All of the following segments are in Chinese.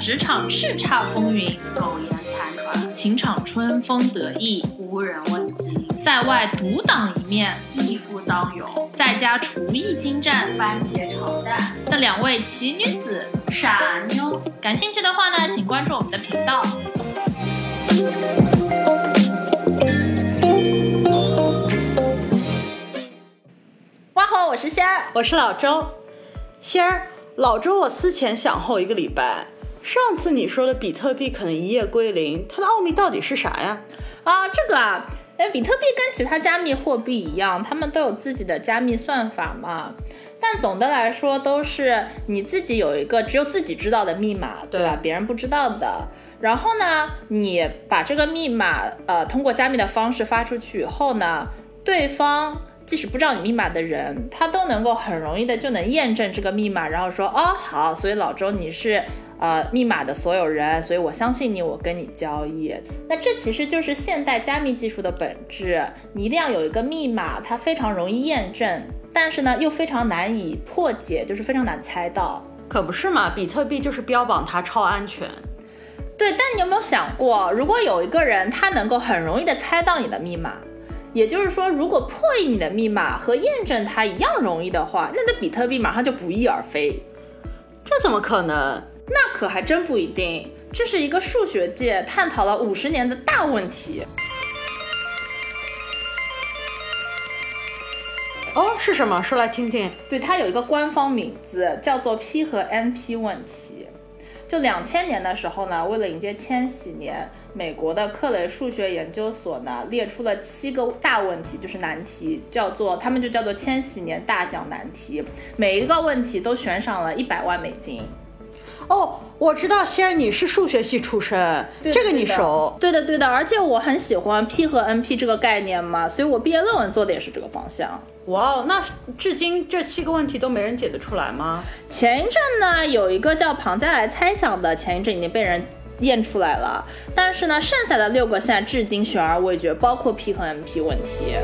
职场叱咤风云、苟延残喘、情场春风得意、无人问津、在外独当一面、义夫当勇、在家厨艺精湛番茄炒蛋那两位奇女子，傻妞，感兴趣的话呢，请关注我们的频道。哇吼！我是仙儿，我是老周，仙儿，老周，我思前想后一个礼拜，上次你说的比特币可能一夜归零，它的奥秘到底是啥呀？啊，这个啊，哎，比特币跟其他加密货币一样，他们都有自己的加密算法嘛。但总的来说，都是你自己有一个只有自己知道的密码，对吧？别人不知道的。然后呢，你把这个密码呃通过加密的方式发出去以后呢，对方即使不知道你密码的人，他都能够很容易的就能验证这个密码，然后说哦好，所以老周你是呃密码的所有人，所以我相信你，我跟你交易。那这其实就是现代加密技术的本质，你一定要有一个密码，它非常容易验证，但是呢又非常难以破解，就是非常难猜到。可不是嘛，比特币就是标榜它超安全。对，但你有没有想过，如果有一个人他能够很容易的猜到你的密码，也就是说，如果破译你的密码和验证它一样容易的话，那的比特币马上就不翼而飞。这怎么可能？那可还真不一定。这是一个数学界探讨了五十年的大问题。哦，是什么？说来听听。对，它有一个官方名字，叫做 P 和 NP 问题。就两千年的时候呢，为了迎接千禧年，美国的克雷数学研究所呢列出了七个大问题，就是难题，叫做他们就叫做千禧年大奖难题，每一个问题都悬赏了一百万美金。哦，我知道，仙儿你是数学系出身，这个你熟。对的，对的，而且我很喜欢 P 和 NP 这个概念嘛，所以我毕业论文做的也是这个方向。哇哦，那至今这七个问题都没人解得出来吗？前一阵呢，有一个叫庞加莱猜想的，前一阵已经被人验出来了，但是呢，剩下的六个现在至今悬而未决，包括 P 和 NP 问题。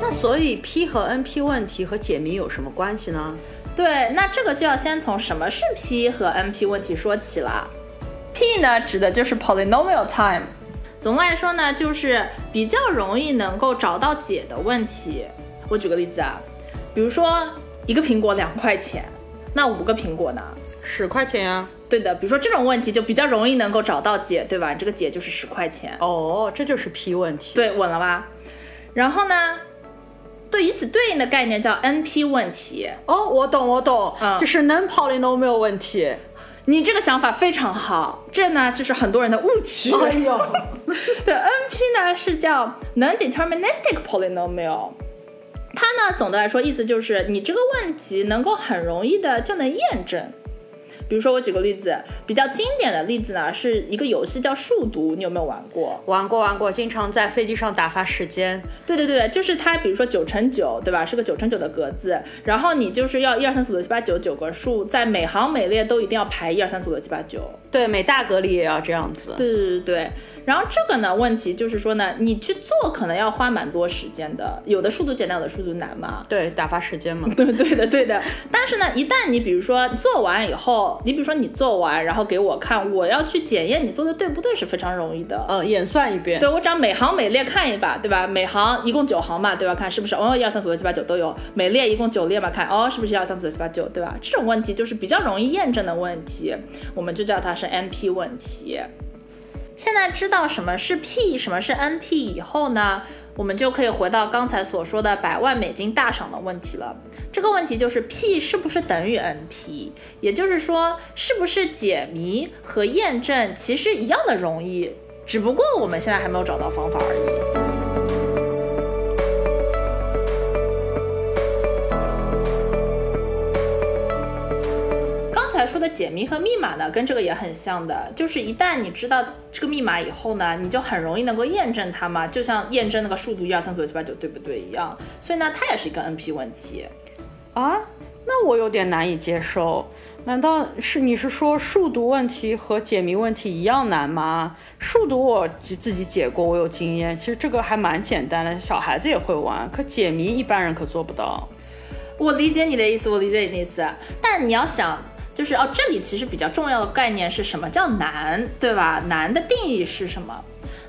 那所以 P 和 NP 问题和解谜有什么关系呢？对，那这个就要先从什么是 P 和 NP 问题说起了。P 呢，指的就是 polynomial time。总的来说呢，就是比较容易能够找到解的问题。我举个例子啊，比如说一个苹果两块钱，那五个苹果呢？十块钱呀。对的，比如说这种问题就比较容易能够找到解，对吧？这个解就是十块钱。哦，这就是 P 问题。对，稳了吧？然后呢？对，与此对应的概念叫 NP 问题。哦，我懂，我懂，嗯就是 non-polynomial 问题。你这个想法非常好，这呢就是很多人的误区。哎呦，对，NP 呢是叫 non-deterministic polynomial，它呢总的来说意思就是你这个问题能够很容易的就能验证。比如说我举个例子，比较经典的例子呢是一个游戏叫数独，你有没有玩过？玩过玩过，经常在飞机上打发时间。对对对，就是它，比如说九乘九，对吧？是个九乘九的格子，然后你就是要一二三四五六七八九九个数，在每行每列都一定要排一二三四五六七八九。对，每大格里也要这样子。对对对对，然后这个呢，问题就是说呢，你去做可能要花蛮多时间的，有的数独简单，有的数独难嘛。对，打发时间嘛。对对的对的，但是呢，一旦你比如说做完以后，你比如说你做完，然后给我看，我要去检验你做的对不对是非常容易的。呃，演算一遍。对我只要每行每列看一把，对吧？每行一共九行嘛，对吧？看是不是哦，一二三四五六七八九都有，每列一共九列嘛，看哦，是不是一二三四五六七八九，对吧？这种问题就是比较容易验证的问题，我们就叫它是 NP 问题。现在知道什么是 P，什么是 NP 以后呢，我们就可以回到刚才所说的百万美金大赏的问题了。这个问题就是 P 是不是等于 NP，也就是说，是不是解谜和验证其实一样的容易，只不过我们现在还没有找到方法而已。的解谜和密码呢，跟这个也很像的，就是一旦你知道这个密码以后呢，你就很容易能够验证它嘛，就像验证那个数独一二三四五六七八九对不对一样。所以呢，它也是一个 NP 问题。啊，那我有点难以接受。难道是你是说数独问题和解谜问题一样难吗？数独我自自己解过，我有经验，其实这个还蛮简单的，小孩子也会玩。可解谜一般人可做不到。我理解你的意思，我理解你的意思，但你要想，就是哦，这里其实比较重要的概念是什么叫难，对吧？难的定义是什么？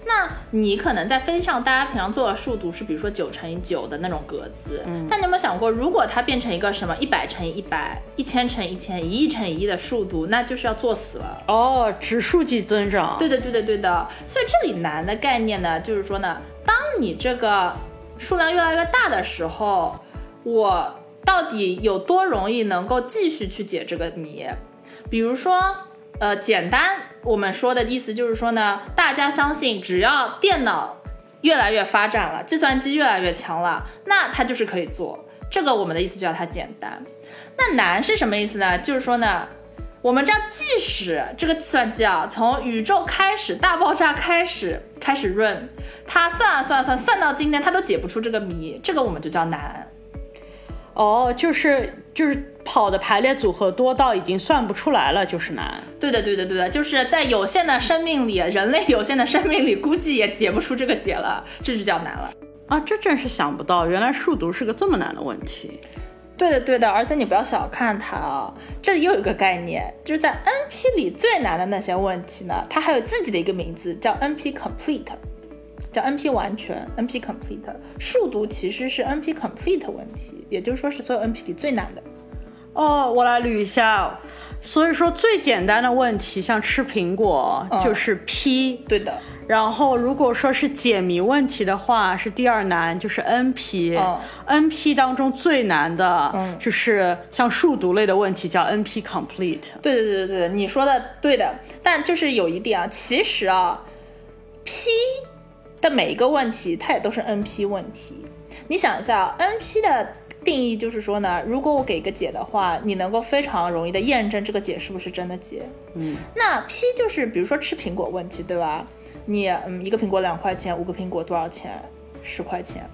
那你可能在飞机上，大家平常做的数独是比如说九乘以九的那种格子，嗯，但你有没有想过，如果它变成一个什么一百乘以一百、一千乘以一千、一亿乘以一的数独，那就是要作死了。哦，指数级增长。对的，对的，对的。所以这里难的概念呢，就是说呢，当你这个数量越来越大的时候，我到底有多容易能够继续去解这个谜？比如说，呃，简单，我们说的意思就是说呢，大家相信只要电脑越来越发展了，计算机越来越强了，那它就是可以做。这个我们的意思就叫它简单。那难是什么意思呢？就是说呢，我们知道，即使这个计算机啊，从宇宙开始大爆炸开始开始 run，它算啊算啊算，算到今天它都解不出这个谜，这个我们就叫难。哦，就是就是跑的排列组合多到已经算不出来了，就是难。对的，对的，对的，就是在有限的生命里，人类有限的生命里，估计也解不出这个解了，这就叫难了啊！这真是想不到，原来数独是个这么难的问题。对的，对的，而且你不要小看它啊，这里又有一个概念，就是在 NP 里最难的那些问题呢，它还有自己的一个名字，叫 NP complete。叫 NP 完全，NP complete，数独其实是 NP complete 问题，也就是说是所有 NP 里最难的。哦，我来捋一下。所以说最简单的问题，像吃苹果就是 P，对的。然后如果说是解谜问题的话，是第二难，就是 NP。NP 当中最难的，就是像数独类的问题叫 NP complete。对对对对对，你说的对的。但就是有一点啊，其实啊，P。的每一个问题，它也都是 NP 问题。你想一下，NP 的定义就是说呢，如果我给一个解的话，你能够非常容易的验证这个解是不是真的解。嗯，那 P 就是比如说吃苹果问题，对吧？你嗯，一个苹果两块钱，五个苹果多少钱？十块钱。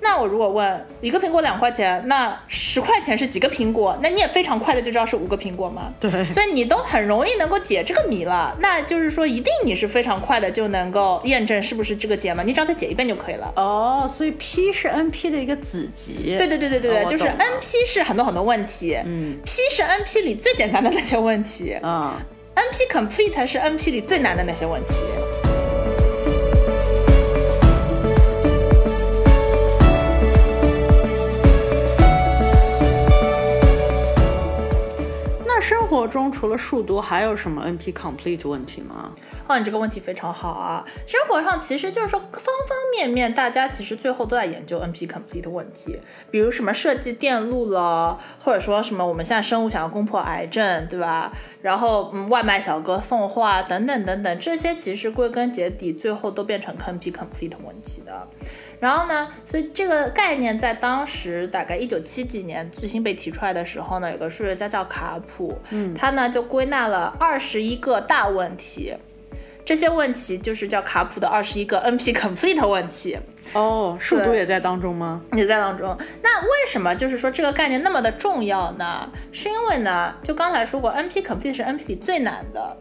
那我如果问一个苹果两块钱，那十块钱是几个苹果？那你也非常快的就知道是五个苹果吗？对，所以你都很容易能够解这个谜了。那就是说，一定你是非常快的就能够验证是不是这个解吗？你只要再解一遍就可以了。哦，所以 P 是 NP 的一个子集。对对对对对，就是 NP 是很多很多问题，嗯，P 是 NP 里最简单的那些问题，嗯，NP complete 是 NP 里最难的那些问题。生活中除了数独，还有什么 NP complete 问题吗？哦，你这个问题非常好啊！生活上其实就是说方方面面，大家其实最后都在研究 NP complete 问题，比如什么设计电路了，或者说什么我们现在生物想要攻破癌症，对吧？然后嗯，外卖小哥送货啊等等等等，这些其实归根结底，最后都变成 NP complete 问题的。然后呢，所以这个概念在当时大概一九七几年最新被提出来的时候呢，有个数学家叫卡普，嗯，他呢就归纳了二十一个大问题，这些问题就是叫卡普的二十一个 NP complete 问题。哦，数独也在当中吗？也在当中。那为什么就是说这个概念那么的重要呢？是因为呢，就刚才说过，NP complete 是 NP 里最难的，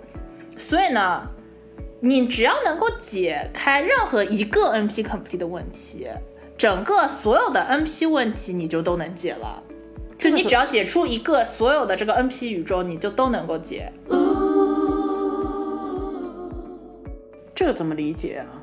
所以呢。你只要能够解开任何一个 NP complete 的问题，整个所有的 NP 问题你就都能解了。就你只要解出一个，所有的这个 NP 宇宙你就都能够解。这个怎么理解啊？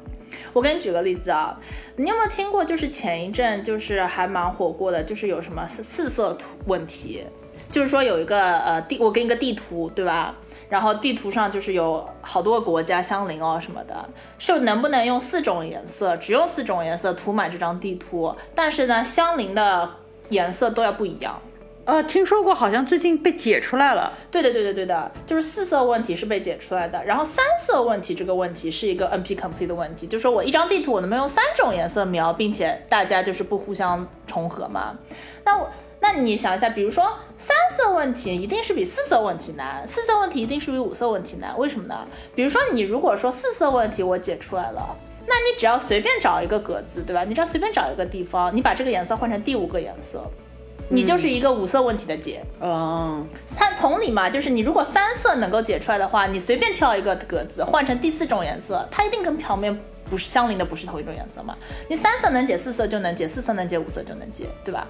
我给你举个例子啊，你有没有听过？就是前一阵就是还蛮火过的，就是有什么四四色图问题，就是说有一个呃地，我给你个地图，对吧？然后地图上就是有好多个国家相邻哦什么的，是能不能用四种颜色，只用四种颜色涂满这张地图？但是呢，相邻的颜色都要不一样。呃，听说过，好像最近被解出来了。对的，对的，对的，就是四色问题是被解出来的。然后三色问题这个问题是一个 NP complete 的问题，就是说我一张地图我能不能用三种颜色描，并且大家就是不互相重合嘛？那我。那你想一下，比如说三色问题一定是比四色问题难，四色问题一定是比五色问题难，为什么呢？比如说你如果说四色问题我解出来了，那你只要随便找一个格子，对吧？你只要随便找一个地方，你把这个颜色换成第五个颜色，你就是一个五色问题的解。嗯，它同理嘛，就是你如果三色能够解出来的话，你随便挑一个格子换成第四种颜色，它一定跟表面不是相邻的，不是同一种颜色嘛。你三色能解，四色就能解，四色能解，五色就能解，对吧？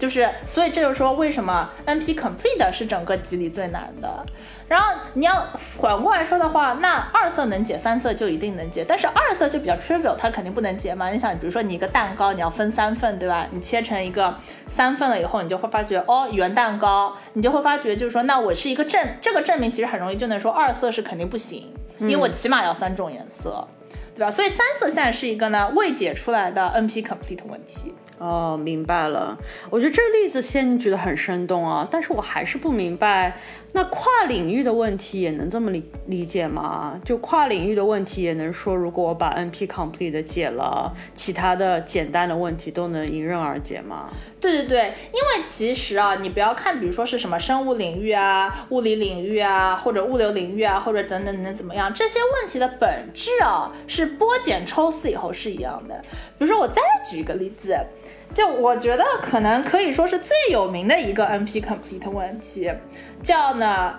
就是，所以这就是说，为什么 NP complete 是整个集里最难的。然后你要反过来说的话，那二色能解，三色就一定能解。但是二色就比较 trivial，它肯定不能解嘛。你想，比如说你一个蛋糕，你要分三份，对吧？你切成一个三份了以后，你就会发觉，哦，圆蛋糕，你就会发觉，就是说，那我是一个证，这个证明其实很容易就能说二色是肯定不行，因为我起码要三种颜色。对吧？所以三色现在是一个呢未解出来的 NP complete 问题。哦，明白了。我觉得这个例子仙女举得很生动啊，但是我还是不明白，那跨领域的问题也能这么理理解吗？就跨领域的问题也能说，如果我把 NP complete 解了，其他的简单的问题都能迎刃而解吗？对对对，因为其实啊，你不要看，比如说是什么生物领域啊、物理领域啊，或者物流领域啊，或者等等等等怎么样，这些问题的本质啊，是剥茧抽丝以后是一样的。比如说，我再举一个例子。就我觉得可能可以说是最有名的一个 NP complete 问题，叫呢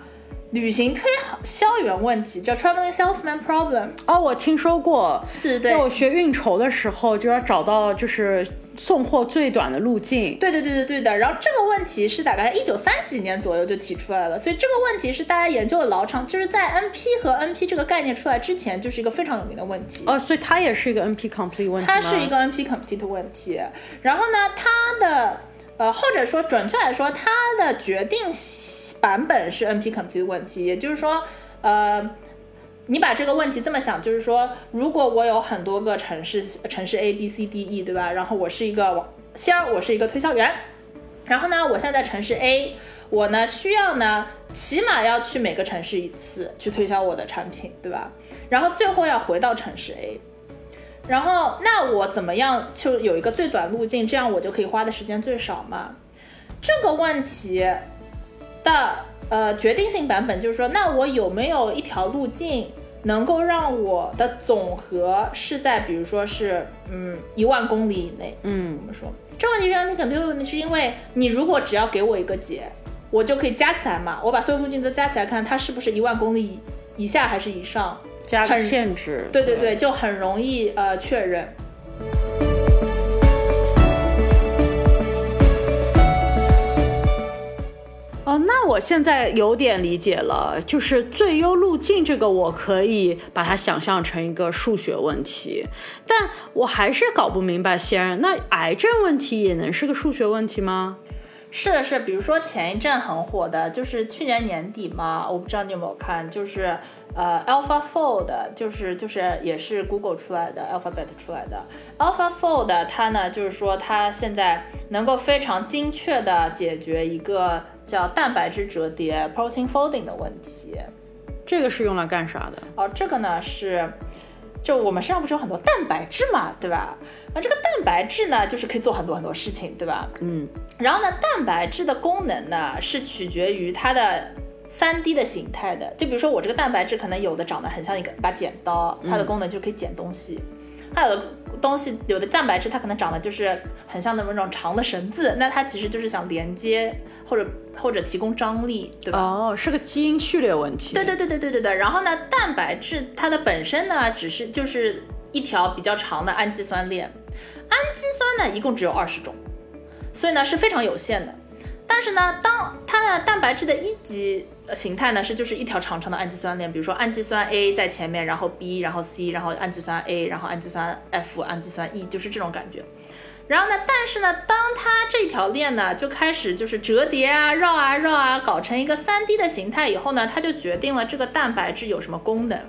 旅行推销员问题，叫 traveling salesman problem。哦，我听说过。对对对。我学运筹的时候，就要找到就是。送货最短的路径，对对对对对的。然后这个问题是大概一九三几年左右就提出来了，所以这个问题是大家研究了老长，就是在 NP 和 NP 这个概念出来之前，就是一个非常有名的问题。哦，所以它也是一个 NP complete 问题它是一个 NP complete 问题。然后呢，它的呃，或者说准确来说，它的决定版本是 NP complete 问题，也就是说，呃。你把这个问题这么想，就是说，如果我有很多个城市，城市 A B C D E，对吧？然后我是一个网先，我是一个推销员，然后呢，我现在城市 A，我呢需要呢，起码要去每个城市一次去推销我的产品，对吧？然后最后要回到城市 A，然后那我怎么样就有一个最短路径，这样我就可以花的时间最少嘛？这个问题的呃决定性版本就是说，那我有没有一条路径？能够让我的总和是在，比如说是，嗯，一万公里以内。嗯，怎么说？这问题让你很没有问题，是因为你如果只要给我一个解，我就可以加起来嘛。我把所有路径都加起来看，它是不是一万公里以下还是以上？加个限制。对对对，就很容易呃确认。哦，那我现在有点理解了，就是最优路径这个，我可以把它想象成一个数学问题，但我还是搞不明白，先生，那癌症问题也能是个数学问题吗？是的，是，比如说前一阵很火的，就是去年年底嘛，我不知道你有没有看，就是呃，AlphaFold，就是就是也是 Google 出来的，Alphabet 出来的，AlphaFold，它呢就是说它现在能够非常精确的解决一个叫蛋白质折叠 （protein folding） 的问题。这个是用来干啥的？哦，这个呢是，就我们身上不是有很多蛋白质嘛，对吧？那这个蛋白质呢，就是可以做很多很多事情，对吧？嗯。然后呢，蛋白质的功能呢是取决于它的三 D 的形态的。就比如说我这个蛋白质可能有的长得很像一个一把剪刀，它的功能就是可以剪东西；它有的东西，有的蛋白质它可能长得就是很像那么那种长的绳子，那它其实就是想连接或者或者提供张力，对吧？哦，是个基因序列问题。对对对对对对对。然后呢，蛋白质它的本身呢，只是就是一条比较长的氨基酸链，氨基酸呢一共只有二十种。所以呢是非常有限的，但是呢，当它的蛋白质的一级形态呢是就是一条长长的氨基酸链，比如说氨基酸 A 在前面，然后 B，然后 C，然后氨基酸 A，然后氨基酸 F，氨基酸 E，就是这种感觉。然后呢，但是呢，当它这条链呢就开始就是折叠啊、绕啊、绕啊，搞成一个三 D 的形态以后呢，它就决定了这个蛋白质有什么功能。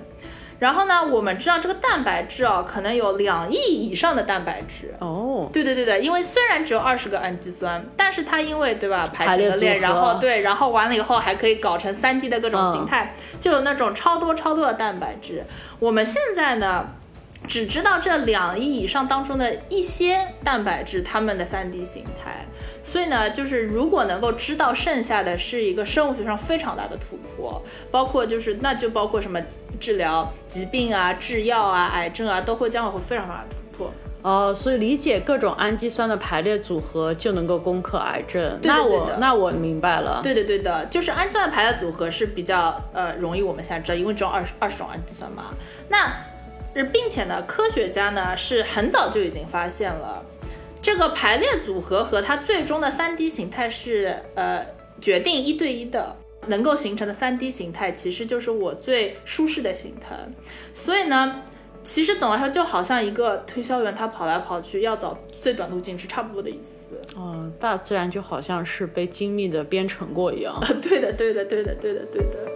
然后呢，我们知道这个蛋白质啊，可能有两亿以上的蛋白质哦。对对对对，因为虽然只有二十个氨基酸，但是它因为对吧排成的链，然后对，然后完了以后还可以搞成三 D 的各种形态，就有那种超多超多的蛋白质。我们现在呢？只知道这两亿以上当中的一些蛋白质，它们的三 D 形态。所以呢，就是如果能够知道剩下的是一个生物学上非常大的突破，包括就是那就包括什么治疗疾病啊、制药啊、癌症啊，都会将会会非常大的突破。哦，所以理解各种氨基酸的排列组合就能够攻克癌症。那我那我明白了。对的，对的，就是氨基酸的排列组合是比较呃容易我们现在知道，因为只有二十二十种氨基酸嘛。那呃并且呢，科学家呢是很早就已经发现了，这个排列组合和它最终的三 D 形态是呃决定一对一的。能够形成的三 D 形态其实就是我最舒适的形态，所以呢，其实总的来说就好像一个推销员他跑来跑去要找最短路径是差不多的意思。嗯，大自然就好像是被精密的编程过一样。对的，对的，对的，对的，对的。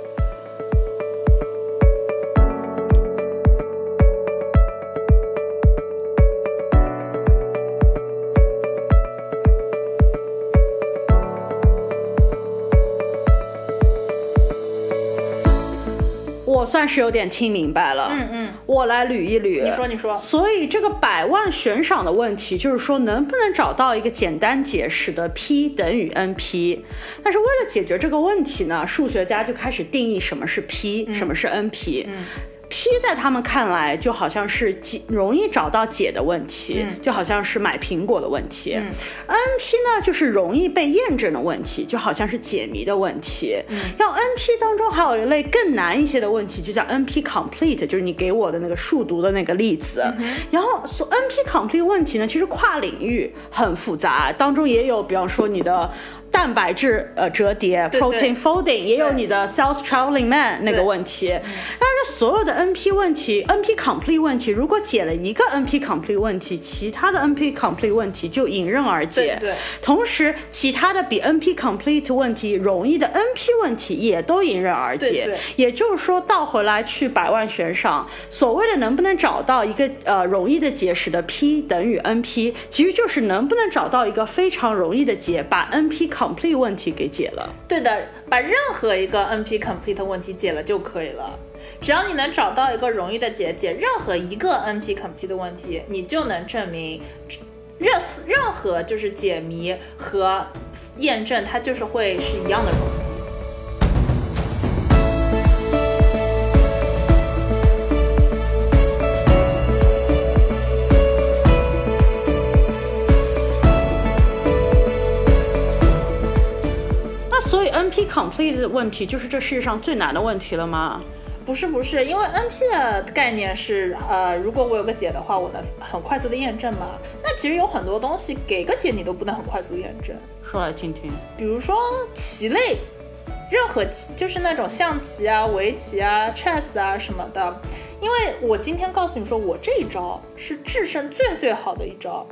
我算是有点听明白了。嗯嗯，我来捋一捋。你说，你说。所以这个百万悬赏的问题，就是说能不能找到一个简单解释的 P 等于 NP？但是为了解决这个问题呢，数学家就开始定义什么是 P，、什么是 NP。嗯 P 在他们看来就好像是解容易找到解的问题，嗯就好像是买苹果的问题。NP 呢就是容易被验证的问题，就好像是解谜的问题。嗯要 NP 当中还有一类更难一些的问题，就叫 NP complete，就是你给我的那个数独的那个例子。嗯然后所 NP complete 问题呢，其实跨领域很复杂，当中也有比方说你的。蛋白质呃折叠对 protein folding 也有你的 cells traveling man 那个问题，但是所有的 NP 问题，NP complete 问题，如果解了一个 NP complete 问题，其他的 NP complete 问题就迎刃而解。对对。同时，其他的比 NP complete 问题容易的 NP 问题也都迎刃而解。也就是说，倒回来去百万悬赏，所谓的能不能找到一个呃容易的解释的 P 等于 NP，其实就是能不能找到一个非常容易的解，把 NP complete 问题给解了。对的，把任何一个 NP complete 问题解了就可以了。只要你能找到一个容易的解，解任何一个 NP complete 的问题，你就能证明任任何就是解谜和验证，它就是会是一样的容易。所以 NP complete 的问题就是这世界上最难的问题了吗？不是不是，因为 NP 的概念是，呃，如果我有个解的话，我能很快速的验证嘛。那其实有很多东西给个解你都不能很快速验证，说来听听。比如说棋类，任何棋就是那种象棋啊、围棋啊、chess 啊什么的。因为我今天告诉你说我这一招是制胜最最好的一招，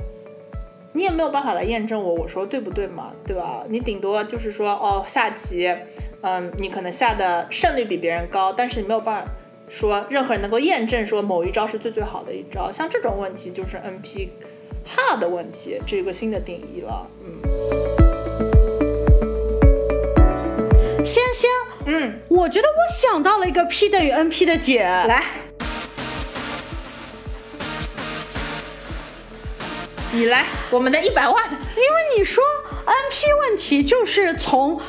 你也没有办法来验证我我说对不对嘛，对吧？你顶多就是说哦下棋，嗯，你可能下的胜率比别人高，但是你没有办法说任何人能够验证说某一招是最最好的一招。像这种问题就是 NP hard 的问题，这个新的定义了。嗯，先先，嗯，我觉得我想到了一个 P 等于 NP 的解。来，你来，我们的一百万。因为你说 NP 问题就是从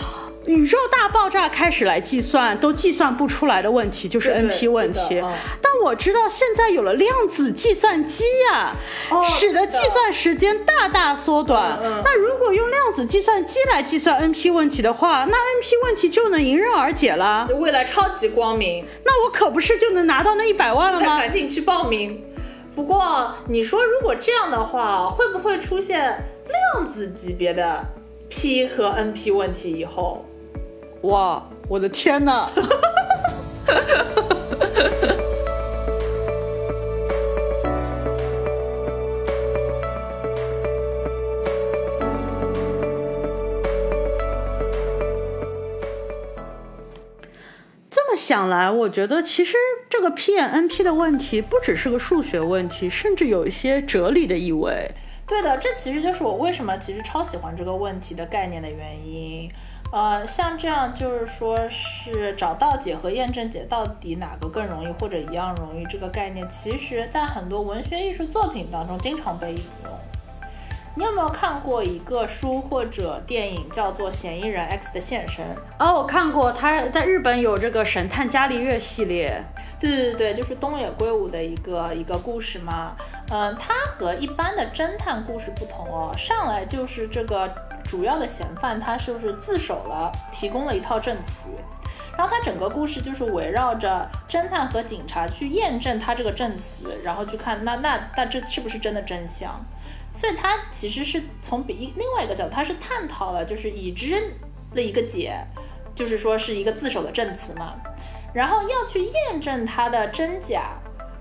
宇宙大爆炸开始来计算都计算不出来的问题，就是 NP 问题。但我知道现在有了量子计算机呀、哦使得计算时间大大缩短。嗯嗯那如果用量子计算机来计算 NP 问题的话，那 NP 问题就能迎刃而解了。未来超级光明，那我可不是就能拿到那一百万了吗？赶紧去报名。不过你说如果这样的话，会不会出现量子级别的 P 和 NP 问题以后？哇，我的天呐！这么想来，我觉得其实这个 P N P 的问题不只是个数学问题，甚至有一些哲理的意味。对的，这其实就是我为什么其实超喜欢这个问题的概念的原因。呃，像这样就是说是找到解和验证解到底哪个更容易或者一样容易这个概念，其实在很多文学艺术作品当中经常被引用。你有没有看过一个书或者电影叫做《嫌疑人 X 的现身》？哦，我看过，他在日本有这个神探伽利略系列。对对对，就是东野圭吾的一个一个故事嘛。嗯，它和一般的侦探故事不同哦，上来就是这个主要的嫌犯，他是不是自首了，提供了一套证词，然后他整个故事就是围绕着侦探和警察去验证他这个证词，然后去看那那那这是不是真的真相。所以它其实是从比另外一个角度，它是探讨了就是已知的一个解，就是说是一个自首的证词嘛。然后要去验证它的真假，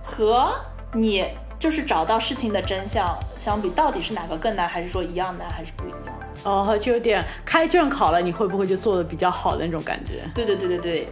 和你就是找到事情的真相相比，到底是哪个更难，还是说一样难，还是不一样？哦，就有点开卷考了，你会不会就做的比较好的那种感觉？对对对对对。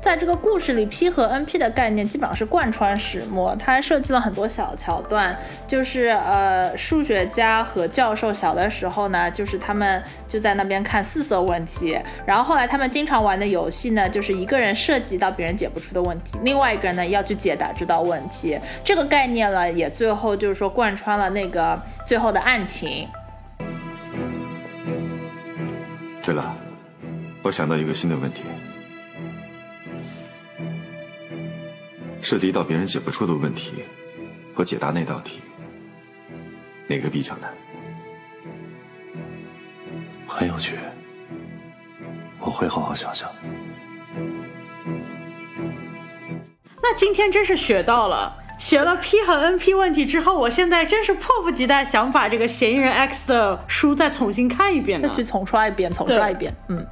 在这个故事里，P 和 NP 的概念基本上是贯穿始末。它还设计了很多小桥段，就是呃，数学家和教授小的时候呢，就是他们就在那边看四色问题，然后后来他们经常玩的游戏呢，就是一个人涉及到别人解不出的问题，另外一个人呢要去解答这道问题。这个概念呢，也最后就是说贯穿了那个最后的案情。对了，我想到一个新的问题。涉及到别人解不出的问题，和解答那道题，哪个比较难？很有趣，我会好好想想。那今天真是学到了，学了 P 和 NP 问题之后，我现在真是迫不及待想把这个嫌疑人 X 的书再重新看一遍再去重刷一遍，重刷一遍，嗯。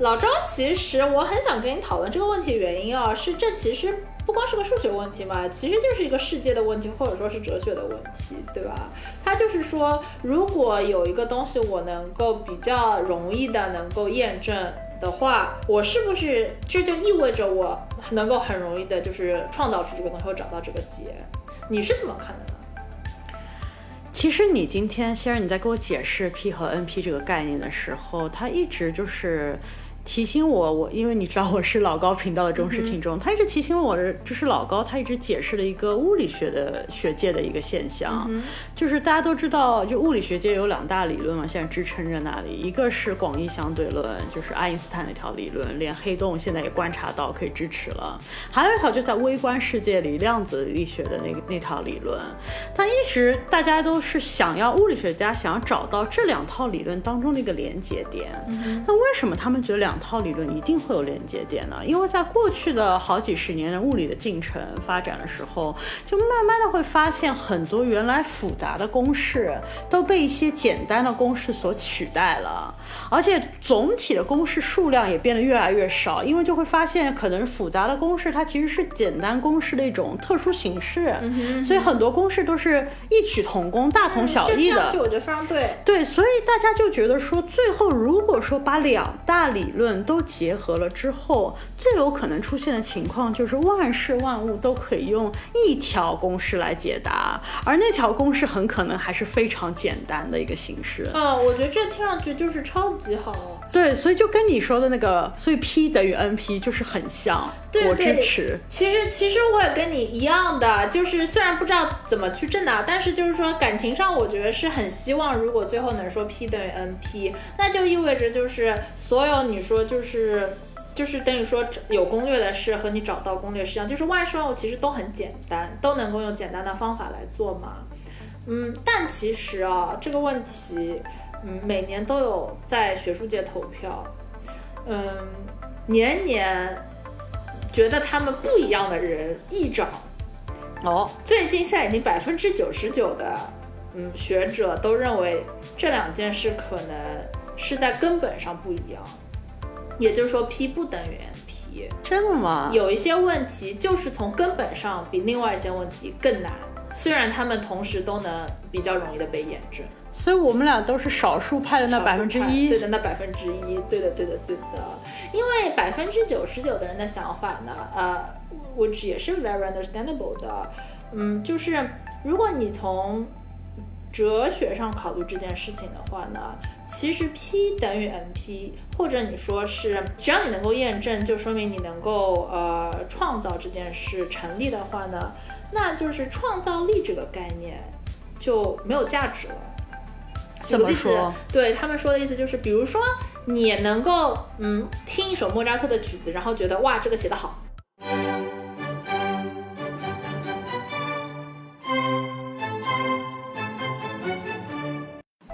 老周，其实我很想跟你讨论这个问题，原因啊是这其实不光是个数学问题嘛，其实就是一个世界的问题，或者说是哲学的问题，对吧？它就是说，如果有一个东西我能够比较容易的能够验证的话，我是不是这就意味着我能够很容易的就是创造出这个东西，或找到这个结？你是怎么看的呢？其实你今天，先生你在给我解释 P 和 NP 这个概念的时候，他一直就是。提醒我，我因为你知道我是老高频道的忠实听众，他一直提醒我，就是老高他一直解释了一个物理学的学界的一个现象，就是大家都知道，就物理学界有两大理论嘛，现在支撑着那里，一个是广义相对论，就是爱因斯坦那条理论，连黑洞现在也观察到可以支持了，还有一条就在微观世界里量子力学的那个那套理论，但一直大家都是想要物理学家想要找到这两套理论当中的一个连接点，那为什么他们觉得两？套理论一定会有连接点的，因为在过去的好几十年的物理的进程发展的时候，就慢慢的会发现很多原来复杂的公式都被一些简单的公式所取代了，而且总体的公式数量也变得越来越少，因为就会发现可能复杂的公式它其实是简单公式的一种特殊形式，所以很多公式都是异曲同工、大同小异的。这我觉得非常对。对，所以大家就觉得说，最后如果说把两大理论都结合了之后，最有可能出现的情况就是万事万物都可以用一条公式来解答，而那条公式很可能还是非常简单的一个形式。嗯，我觉得这听上去就是超级好。对，所以就跟你说的那个，所以 P 等于 NP 就是很像。对，我支持。其实其实我也跟你一样的，就是虽然不知道怎么去证啊，但是就是说感情上，我觉得是很希望，如果最后能说 P 等于 NP，那就意味着就是所有你说就是就是等于说有攻略的事和你找到攻略是一样，就是万事万物其实都很简单，都能够用简单的方法来做嘛。嗯，但其实啊，这个问题。嗯，每年都有在学术界投票，嗯，年年觉得他们不一样的人一找，哦，最近现在已经百分之九十九的嗯学者都认为这两件事可能是在根本上不一样，也就是说 P 不等于 NP，真的吗？有一些问题就是从根本上比另外一些问题更难，虽然他们同时都能比较容易的被验证。所以我们俩都是少数派的那百分之一，对的，那百分之一，对的，对的，对的。因为百分之九十九的人的想法呢，呃，which 也是 very understandable 的，嗯，就是如果你从哲学上考虑这件事情的话呢，其实 P 等于 NP，或者你说是只要你能够验证，就说明你能够呃创造这件事成立的话呢，那就是创造力这个概念就没有价值了。怎么举个例子说？对他们说的意思就是，比如说你能够嗯听一首莫扎特的曲子，然后觉得哇这个写得好，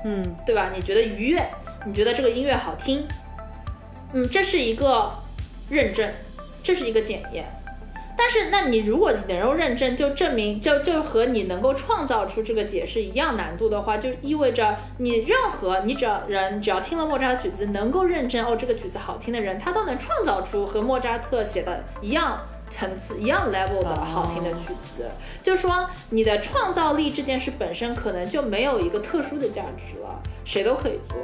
嗯，对吧？你觉得愉悦，你觉得这个音乐好听，嗯，这是一个认证，这是一个检验。但是，那你如果能够认证，就证明就就和你能够创造出这个解释一样难度的话，就意味着你任何你只要人只要听了莫扎特曲子，能够认真哦这个曲子好听的人，他都能创造出和莫扎特写的一样层次、一样 level 的好听的曲子。就说你的创造力这件事本身可能就没有一个特殊的价值了，谁都可以做。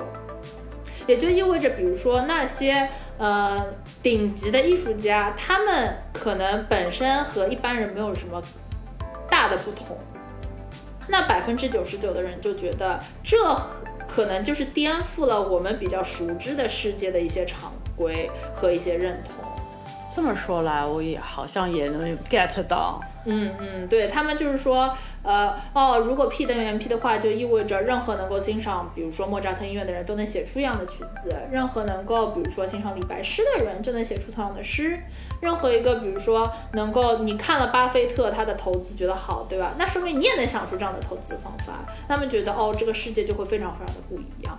也就意味着，比如说那些呃顶级的艺术家，他们可能本身和一般人没有什么大的不同。那百分之九十九的人就觉得这可能就是颠覆了我们比较熟知的世界的一些常规和一些认同。这么说来，我也好像也能 get 到。嗯嗯，对他们就是说，呃，哦，如果 P 等于 MP 的话，就意味着任何能够欣赏，比如说莫扎特音乐的人都能写出一样的曲子；任何能够，比如说欣赏李白诗的人就能写出同样的诗；任何一个，比如说能够你看了巴菲特他的投资觉得好，对吧？那说明你也能想出这样的投资方法。他们觉得，哦，这个世界就会非常非常的不一样。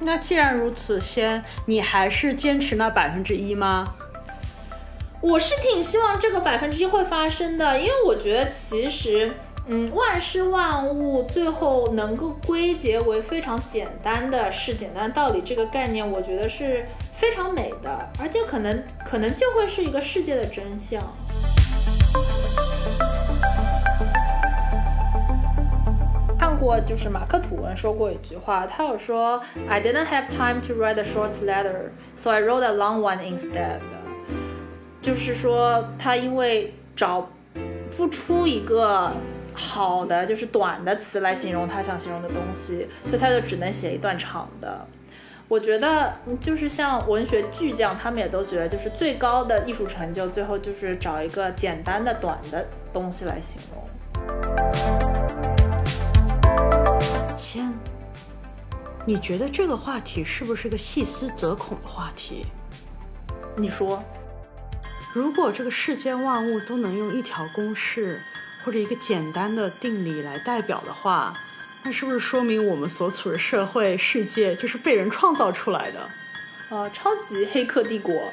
那既然如此，先你还是坚持那百分之一吗？我是挺希望这个百分之一会发生的，因为我觉得其实，嗯，万事万物最后能够归结为非常简单的是、简单道理这个概念，我觉得是非常美的，而且可能可能就会是一个世界的真相。看过，就是马克吐温说过一句话，他有说：“I didn't have time to write a short letter, so I wrote a long one instead。”就是说，他因为找不出一个好的，就是短的词来形容他想形容的东西，所以他就只能写一段长的。我觉得，就是像文学巨匠，他们也都觉得，就是最高的艺术成就，最后就是找一个简单的、短的东西来形容。先，你觉得这个话题是不是个细思则恐的话题？你说，如果这个世间万物都能用一条公式或者一个简单的定理来代表的话，那是不是说明我们所处的社会世界就是被人创造出来的？呃，超级黑客帝国。